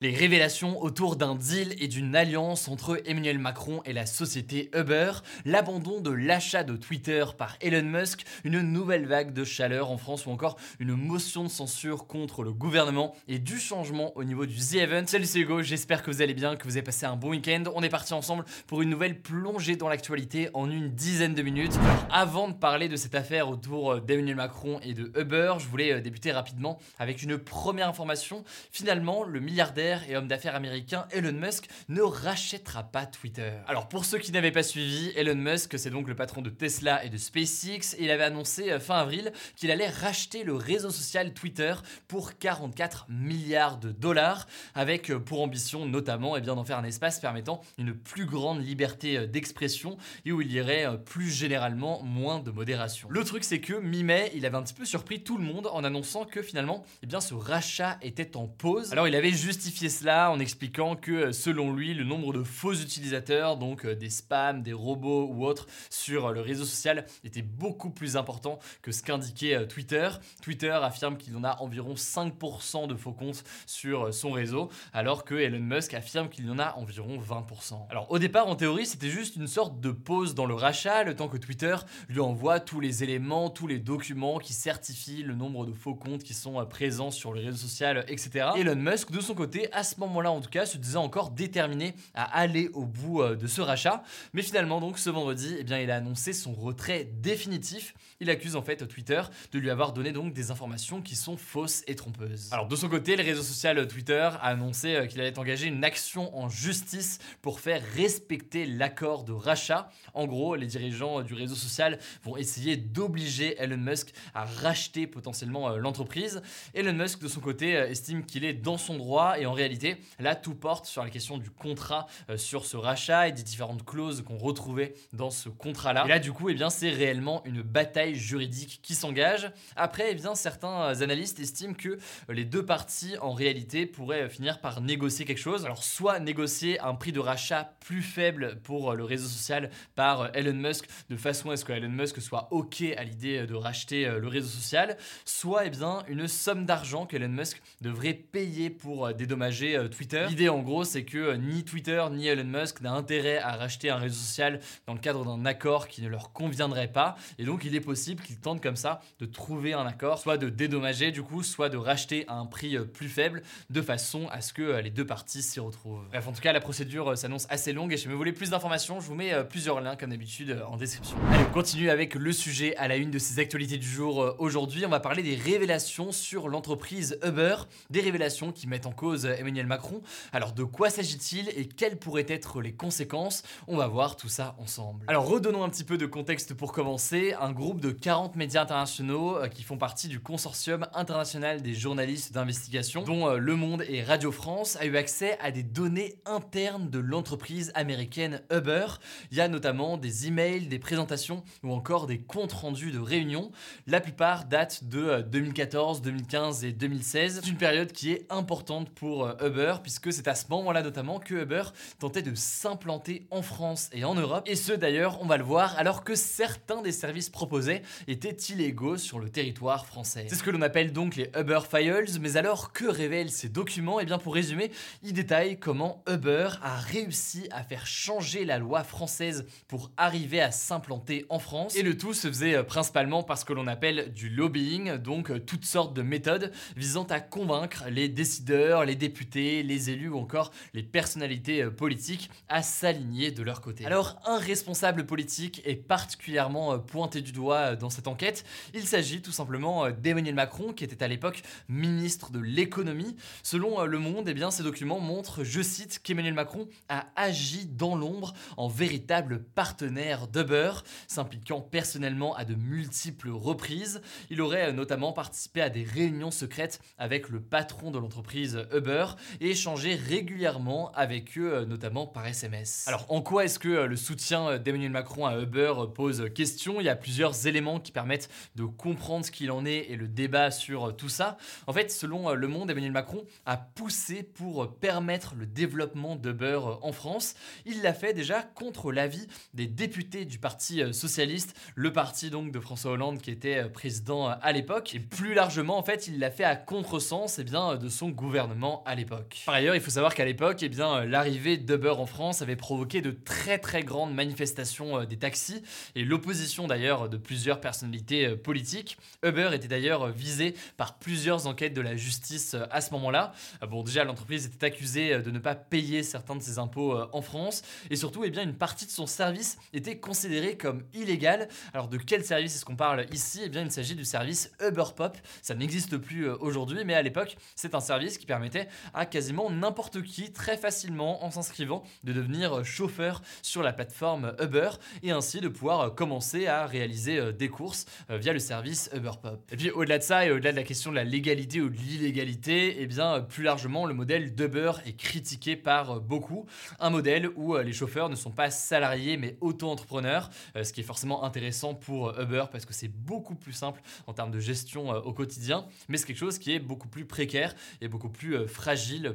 Les révélations autour d'un deal et d'une alliance entre Emmanuel Macron et la société Uber, l'abandon de l'achat de Twitter par Elon Musk, une nouvelle vague de chaleur en France ou encore une motion de censure contre le gouvernement et du changement au niveau du The Event. Salut c'est Hugo, j'espère que vous allez bien, que vous avez passé un bon week-end. On est parti ensemble pour une nouvelle plongée dans l'actualité en une dizaine de minutes. Avant de parler de cette affaire autour euh, d'Emmanuel Macron et de Uber, je voulais euh, débuter rapidement avec une première information. Finalement, le milliardaire et homme d'affaires américain Elon Musk ne rachètera pas Twitter. Alors pour ceux qui n'avaient pas suivi, Elon Musk, c'est donc le patron de Tesla et de SpaceX, il avait annoncé euh, fin avril qu'il allait racheter le réseau social Twitter pour 44 milliards de dollars, avec euh, pour ambition notamment eh d'en faire un espace permettant une plus grande liberté euh, d'expression et où il y aurait plus généralement moins de modération. Le truc c'est que mi-mai, il avait un petit peu surpris tout le monde en annonçant que finalement, eh bien, ce rachat était en pause. Alors il avait justifié cela en expliquant que euh, selon lui, le nombre de faux utilisateurs, donc euh, des spams, des robots ou autres sur euh, le réseau social était beaucoup plus important que ce qu'indiquait Twitter. Twitter affirme qu'il en a environ 5% de faux comptes sur son réseau, alors que Elon Musk affirme qu'il y en a environ 20%. Alors au départ, en théorie, c'était juste une sorte de pause dans le rachat, le temps que Twitter lui envoie tous les éléments, tous les documents qui certifient le nombre de faux comptes qui sont présents sur le réseau social, etc. Elon Musk, de son côté, à ce moment-là en tout cas, se disait encore déterminé à aller au bout euh, de ce rachat. Mais finalement, donc ce vendredi, eh bien, il a annoncé son retrait définitif. Il accuse en fait Twitter de lui avoir donné donc des informations qui sont fausses et trompeuses. Alors de son côté, le réseau social Twitter a annoncé euh, qu'il allait engager une action en justice pour faire respecter l'accord de rachat. En gros, les dirigeants du réseau social vont essayer d'obliger Elon Musk à racheter potentiellement euh, l'entreprise. Elon Musk de son côté estime qu'il est dans son droit et en réalité, là, tout porte sur la question du contrat, euh, sur ce rachat et des différentes clauses qu'on retrouvait dans ce contrat-là. Et là, du coup, eh bien, c'est réellement une bataille juridique qui s'engage. Après, eh bien, certains analystes estiment que les deux parties, en réalité, pourraient finir par négocier quelque chose. Alors, soit négocier un prix de rachat plus faible pour le réseau social par Elon Musk, de façon à ce que Elon Musk soit OK à l'idée de racheter le réseau social, soit eh bien, une somme d'argent qu'Elon Musk devrait payer pour dédommager euh, Twitter. L'idée en gros c'est que euh, ni Twitter ni Elon Musk n'a intérêt à racheter un réseau social dans le cadre d'un accord qui ne leur conviendrait pas et donc il est possible qu'ils tentent comme ça de trouver un accord, soit de dédommager du coup, soit de racheter à un prix euh, plus faible de façon à ce que les deux parties s'y retrouvent. Bref en tout cas la procédure s'annonce assez longue et si vous voulez plus d'informations je vous mets plusieurs liens comme d'habitude en description. Allez on continue avec le sujet à la une de ces actualités du jour aujourd'hui on va parler des révélations sur l'entreprise Uber, des révélations qui mettent en cause Emmanuel Macron. Alors de quoi s'agit-il et quelles pourraient être les conséquences? On va voir tout ça ensemble. Alors redonnons un petit peu de contexte pour commencer. Un groupe de 40 médias internationaux euh, qui font partie du consortium international des journalistes d'investigation, dont euh, Le Monde et Radio France, a eu accès à des données internes de l'entreprise américaine Uber. Il y a notamment des emails, des présentations ou encore des comptes rendus de réunions. La plupart datent de 2014, euh, 2015 et 2016. C'est une période qui est importante pour euh, Uber, puisque c'est à ce moment-là notamment que Uber tentait de s'implanter en France et en Europe. Et ce d'ailleurs, on va le voir, alors que certains des services proposés étaient illégaux sur le territoire français. C'est ce que l'on appelle donc les Uber Files, mais alors que révèlent ces documents? Et eh bien pour résumer, ils détaillent comment Uber a réussi à faire changer la loi française pour arriver à s'implanter en France. Et le tout se faisait euh, principalement par ce que l'on appelle du lobbying, donc euh, toutes sortes de méthodes visant à convaincre les décideurs, les députés, députés, les élus ou encore les personnalités politiques à s'aligner de leur côté. Alors, un responsable politique est particulièrement pointé du doigt dans cette enquête. Il s'agit tout simplement d'Emmanuel Macron, qui était à l'époque ministre de l'économie. Selon Le Monde, eh bien, ces documents montrent, je cite, qu'Emmanuel Macron a agi dans l'ombre en véritable partenaire d'Uber, s'impliquant personnellement à de multiples reprises. Il aurait notamment participé à des réunions secrètes avec le patron de l'entreprise Uber et échangé régulièrement avec eux, notamment par SMS. Alors en quoi est-ce que le soutien d'Emmanuel Macron à Uber pose question? Il y a plusieurs éléments qui permettent de comprendre ce qu'il en est et le débat sur tout ça. En fait, selon Le Monde, Emmanuel Macron a poussé pour permettre le développement d'Uber en France. Il l'a fait déjà contre l'avis des députés du Parti socialiste, le parti donc de François Hollande qui était président à l'époque. Et plus largement, en fait, il l'a fait à contresens eh bien, de son gouvernement l'époque. Par ailleurs, il faut savoir qu'à l'époque, eh bien, l'arrivée d'Uber en France avait provoqué de très très grandes manifestations des taxis et l'opposition d'ailleurs de plusieurs personnalités politiques. Uber était d'ailleurs visé par plusieurs enquêtes de la justice à ce moment-là. Bon, déjà, l'entreprise était accusée de ne pas payer certains de ses impôts en France et surtout, eh bien, une partie de son service était considérée comme illégale. Alors, de quel service est-ce qu'on parle ici? Eh bien, il s'agit du service Uber Pop. Ça n'existe plus aujourd'hui, mais à l'époque, c'est un service qui permettait à quasiment n'importe qui, très facilement, en s'inscrivant, de devenir chauffeur sur la plateforme Uber et ainsi de pouvoir commencer à réaliser des courses via le service Uber Pop. Et puis, au-delà de ça et au-delà de la question de la légalité ou de l'illégalité, eh bien, plus largement, le modèle d'Uber est critiqué par beaucoup. Un modèle où les chauffeurs ne sont pas salariés mais auto-entrepreneurs, ce qui est forcément intéressant pour Uber parce que c'est beaucoup plus simple en termes de gestion au quotidien, mais c'est quelque chose qui est beaucoup plus précaire et beaucoup plus fragile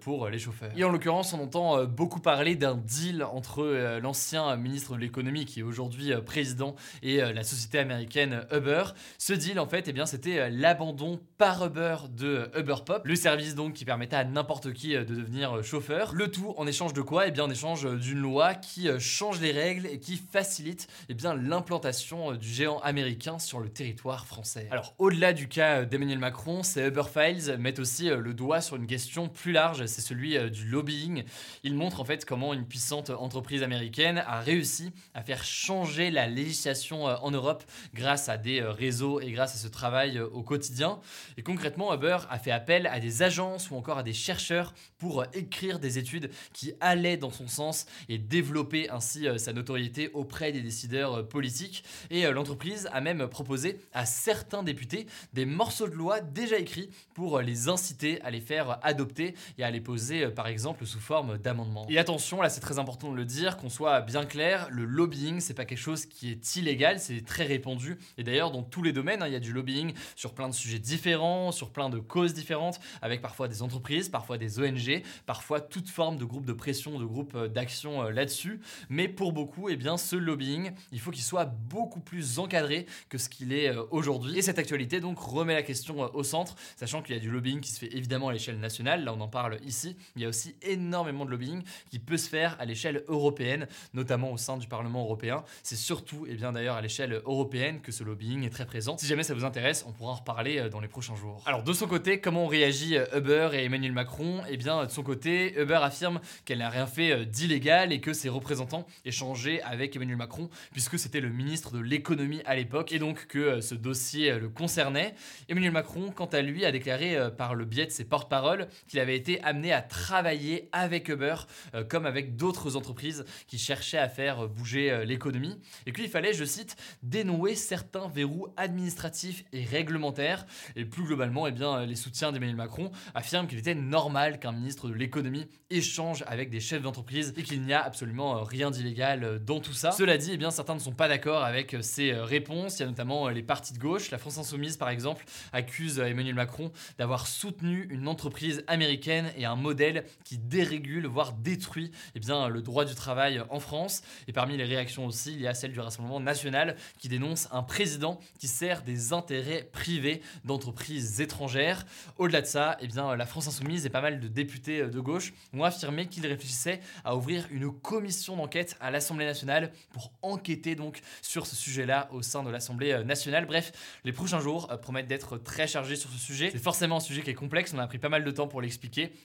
pour les chauffeurs. Et en l'occurrence, on entend beaucoup parler d'un deal entre l'ancien ministre de l'économie qui est aujourd'hui président et la société américaine Uber. Ce deal, en fait, eh bien, c'était l'abandon par Uber de Uber Pop, le service donc qui permettait à n'importe qui de devenir chauffeur. Le tout en échange de quoi? Eh bien, en échange d'une loi qui change les règles et qui facilite eh bien, l'implantation du géant américain sur le territoire français. Alors, au-delà du cas d'Emmanuel Macron, ces Uber Files mettent aussi le doigt sur une question plus large, c'est celui du lobbying. Ils montrent en fait comment une puissante entreprise américaine a réussi à faire changer la législation en Europe grâce à des réseaux et grâce à ce travail au quotidien. Et concrètement, Uber a fait appel à des agences ou encore à des chercheurs pour écrire des études qui allaient dans son sens et développer ainsi sa notoriété auprès des décideurs politiques. Et l'entreprise a même proposé à certains députés des morceaux de loi déjà écrits pour les inciter à les faire adopter et à les poser par exemple sous forme d'amendements. Et attention, là c'est très important de le dire, qu'on soit bien clair, le lobbying c'est pas quelque chose qui est illégal, c'est très répandu. Et d'ailleurs dans tous les domaines, hein, il y a du lobbying sur plein de sujets différents, sur plein de causes différentes, avec parfois des entreprises, parfois des ONG, parfois toute forme de groupe de pression, de groupe d'action là-dessus. Mais pour beaucoup, eh bien, ce lobbying, il faut qu'il soit beaucoup plus encadré que ce qu'il est aujourd'hui. Et cette actualité donc remet la question au centre, sachant qu'il y a du lobbying qui se fait évidemment à l'échelle nationale, là on en parle ici, il y a aussi énormément de lobbying qui peut se faire à l'échelle européenne, notamment au sein du Parlement européen. C'est surtout, et bien d'ailleurs à l'échelle européenne que ce lobbying est très présent. Si jamais ça vous intéresse, on pourra en reparler dans les prochains jours. Alors de son côté, comment ont réagi Uber et Emmanuel Macron? Eh bien de son côté, Uber affirme qu'elle n'a rien fait d'illégal et que ses représentants échangeaient avec Emmanuel Macron puisque c'était le ministre de l'économie à l'époque et donc que ce dossier le concernait. Emmanuel Macron, quant à lui, a déclaré par le biais de ses porte-paroles qu'il avait été amené à travailler avec Uber comme avec d'autres entreprises qui cherchaient à faire bouger l'économie et qu'il fallait, je cite, dénouer certains verrous administratifs et réglementaires et plus globalement, eh bien, les soutiens d'Emmanuel Macron affirment qu'il était normal qu'un ministre de l'économie échange avec des chefs d'entreprise et qu'il n'y a absolument rien d'illégal dans tout ça. Cela dit, eh bien, certains ne sont pas d'accord avec ces réponses. Il y a notamment les partis de gauche. La France Insoumise, par exemple, accuse Emmanuel Macron d'avoir soutenu une entreprise américaine et un modèle qui dérégule, voire détruit eh bien, le droit du travail en France. Et parmi les réactions aussi, il y a celle du Rassemblement national qui dénonce un président qui sert des intérêts privés d'entreprises étrangères. Au-delà de ça, eh bien, la France Insoumise et pas mal de députés de gauche ont affirmé qu'ils réfléchissaient à ouvrir une commission d'enquête à l'Assemblée nationale pour enquêter donc sur ce sujet-là au sein de l'Assemblée nationale. Bref, les prochains jours promettent d'être très chargés sur ce sujet. C'est forcément un sujet qui est complexe, on a pris pas mal de temps pour l'expliquer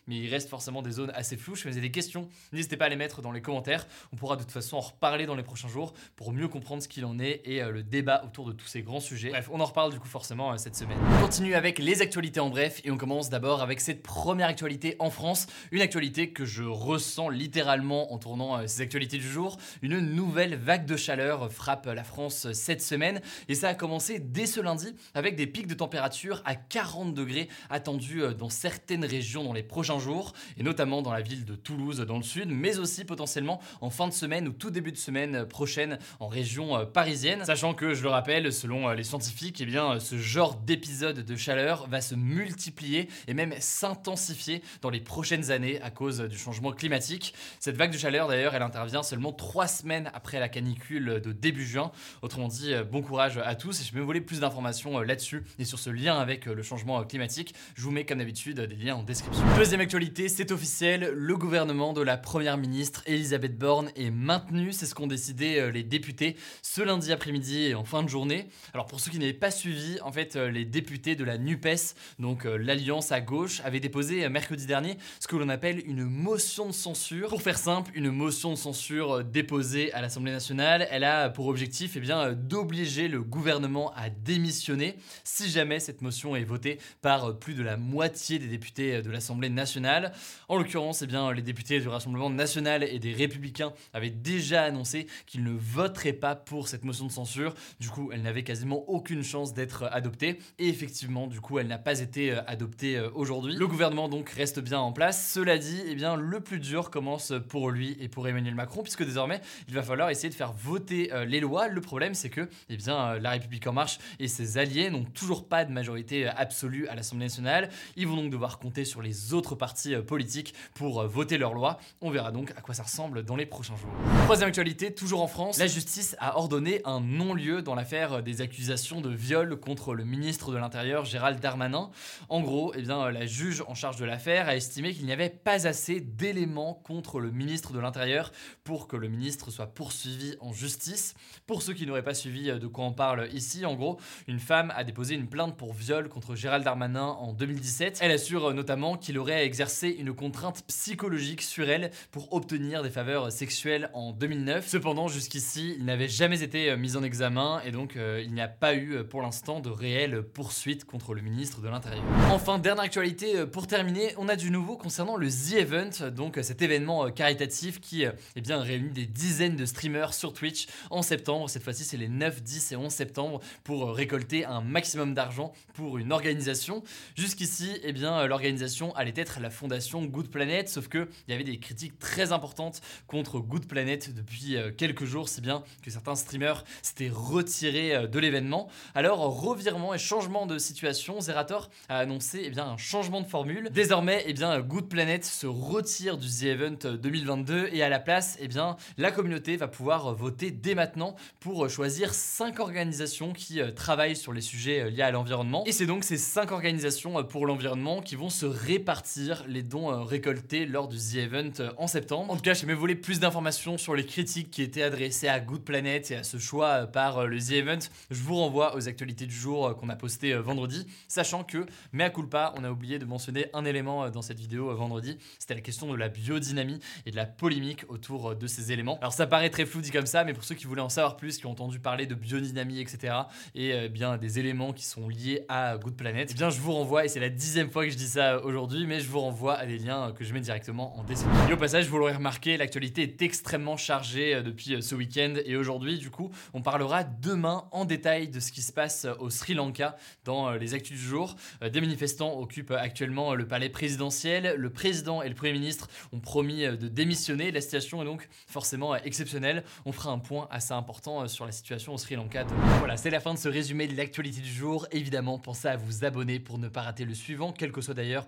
mais il reste forcément des zones assez floues. Si vous avez des questions, n'hésitez pas à les mettre dans les commentaires. On pourra de toute façon en reparler dans les prochains jours pour mieux comprendre ce qu'il en est et euh, le débat autour de tous ces grands sujets. Bref, on en reparle du coup forcément euh, cette semaine. On continue avec les actualités en bref et on commence d'abord avec cette première actualité en France, une actualité que je ressens littéralement en tournant euh, ces actualités du jour. Une nouvelle vague de chaleur frappe la France cette semaine et ça a commencé dès ce lundi avec des pics de température à 40 degrés attendus dans certaines régions dans les prochains jours et notamment dans la ville de Toulouse dans le sud, mais aussi potentiellement en fin de semaine ou tout début de semaine prochaine en région parisienne. Sachant que, je le rappelle, selon les scientifiques, eh bien, ce genre d'épisode de chaleur va se multiplier et même s'intensifier dans les prochaines années à cause du changement climatique. Cette vague de chaleur, d'ailleurs, elle intervient seulement trois semaines après la canicule de début juin. Autrement dit, bon courage à tous. Et je me voulais plus d'informations là-dessus et sur ce lien avec le changement climatique, je vous mets comme d'habitude des liens en description. Deuxième actualité, c'est officiel, le gouvernement de la première ministre Elisabeth Borne est maintenu. C'est ce qu'ont décidé les députés ce lundi après-midi et en fin de journée. Alors pour ceux qui n'avaient pas suivi, en fait, euh, les députés de la NUPES, donc euh, l'alliance à gauche, avaient déposé euh, mercredi dernier ce que l'on appelle une motion de censure. Pour faire simple, une motion de censure déposée à l'Assemblée nationale, elle a pour objectif eh bien, d'obliger le gouvernement à démissionner si jamais cette motion est votée par plus de la moitié des députés de l'Assemblée nationale. En l'occurrence, eh bien, les députés du Rassemblement national et des Républicains avaient déjà annoncé qu'ils ne voteraient pas pour cette motion de censure. Du coup, elle n'avait quasiment aucune chance d'être adoptée. Et effectivement, du coup, elle n'a pas été euh, adoptée euh, aujourd'hui. Le gouvernement donc reste bien en place. Cela dit, eh bien, le plus dur commence pour lui et pour Emmanuel Macron, puisque désormais, il va falloir essayer de faire voter euh, les lois. Le problème, c'est que, eh bien, la République en marche et ses alliés n'ont toujours pas de majorité absolue à l'Assemblée nationale. Ils vont donc devoir compter sur les autres partis politiques pour voter leurs lois. On verra donc à quoi ça ressemble dans les prochains jours. Troisième actualité, toujours en France, la justice a ordonné un non-lieu dans l'affaire des accusations de viol contre le ministre de l'Intérieur Gérald Darmanin. En gros, eh bien, la juge en charge de l'affaire a estimé qu'il n'y avait pas assez d'éléments contre le ministre de l'Intérieur pour que le ministre soit poursuivi en justice. Pour ceux qui n'auraient pas suivi de quoi on parle ici, en gros, une femme a déposé une plainte pour viol contre Gérald Darmanin en 2017. Elle assure notamment qu'il aurait exercé une contrainte psychologique sur elle pour obtenir des faveurs sexuelles en 2009. Cependant, jusqu'ici, il n'avait jamais été euh, mis en examen et donc euh, il n'y a pas eu euh, pour l'instant de réelle poursuite contre le ministre de l'Intérieur. Enfin, dernière actualité pour terminer, on a du nouveau concernant le The Event, donc cet événement caritatif qui eh bien, réunit des dizaines de streamers sur Twitch en septembre. Cette fois-ci, c'est les 9, 10 et 11 septembre pour récolter un maximum d'argent pour une organisation. Jusqu'ici, eh bien, l'organisation allait être la fondation Good Planet, sauf que il y avait des critiques très importantes contre Good Planet depuis quelques jours, si bien que certains streamers s'étaient retirés euh, de l'événement. Alors, revirement et changement de situation, Zerator a annoncé eh un changement de formule. Désormais, eh Good Planet se retire du The Event 2022 et à la place, eh bien, la communauté va pouvoir voter dès maintenant pour choisir 5 organisations qui euh, travaillent sur les sujets euh, liés à l'environnement. Et c'est donc ces 5 organisations pour l'environnement qui vont se répartir les dons récoltés lors du The Event en septembre. En tout cas, j'aimerais voler plus d'informations sur les critiques qui étaient adressées à Good Planet et à ce choix euh, par euh, le The Event, je vous renvoie aux actualités du jour euh, qu'on a posté vendredi, sachant que, mais à culpa, on a oublié de mentionner un élément dans cette vidéo vendredi, c'était la question de la biodynamie et de la polémique autour de ces éléments. Alors ça paraît très flou dit comme ça, mais pour ceux qui voulaient en savoir plus, qui ont entendu parler de biodynamie, etc., et bien des éléments qui sont liés à Good Planet, eh bien je vous renvoie, et c'est la dixième fois que je dis ça aujourd'hui, mais je vous renvoie à des liens que je mets directement en description. Et au passage, vous l'aurez remarqué, l'actualité est extrêmement chargée depuis ce week-end et aujourd'hui, du coup, on parlera demain en détail de ce qui se passe au Sri Lanka dans euh, les actus du jour. Euh, des manifestants occupent actuellement le palais présidentiel. Le président et le Premier ministre ont promis euh, de démissionner. La situation est donc forcément exceptionnelle. On fera un point assez important sur la situation au Sri Lanka demain. Voilà, c'est la fin de ce résumé de l'actualité du jour. Évidemment, pensez à vous abonner pour ne pas rater le suivant, quelle que soit d'ailleurs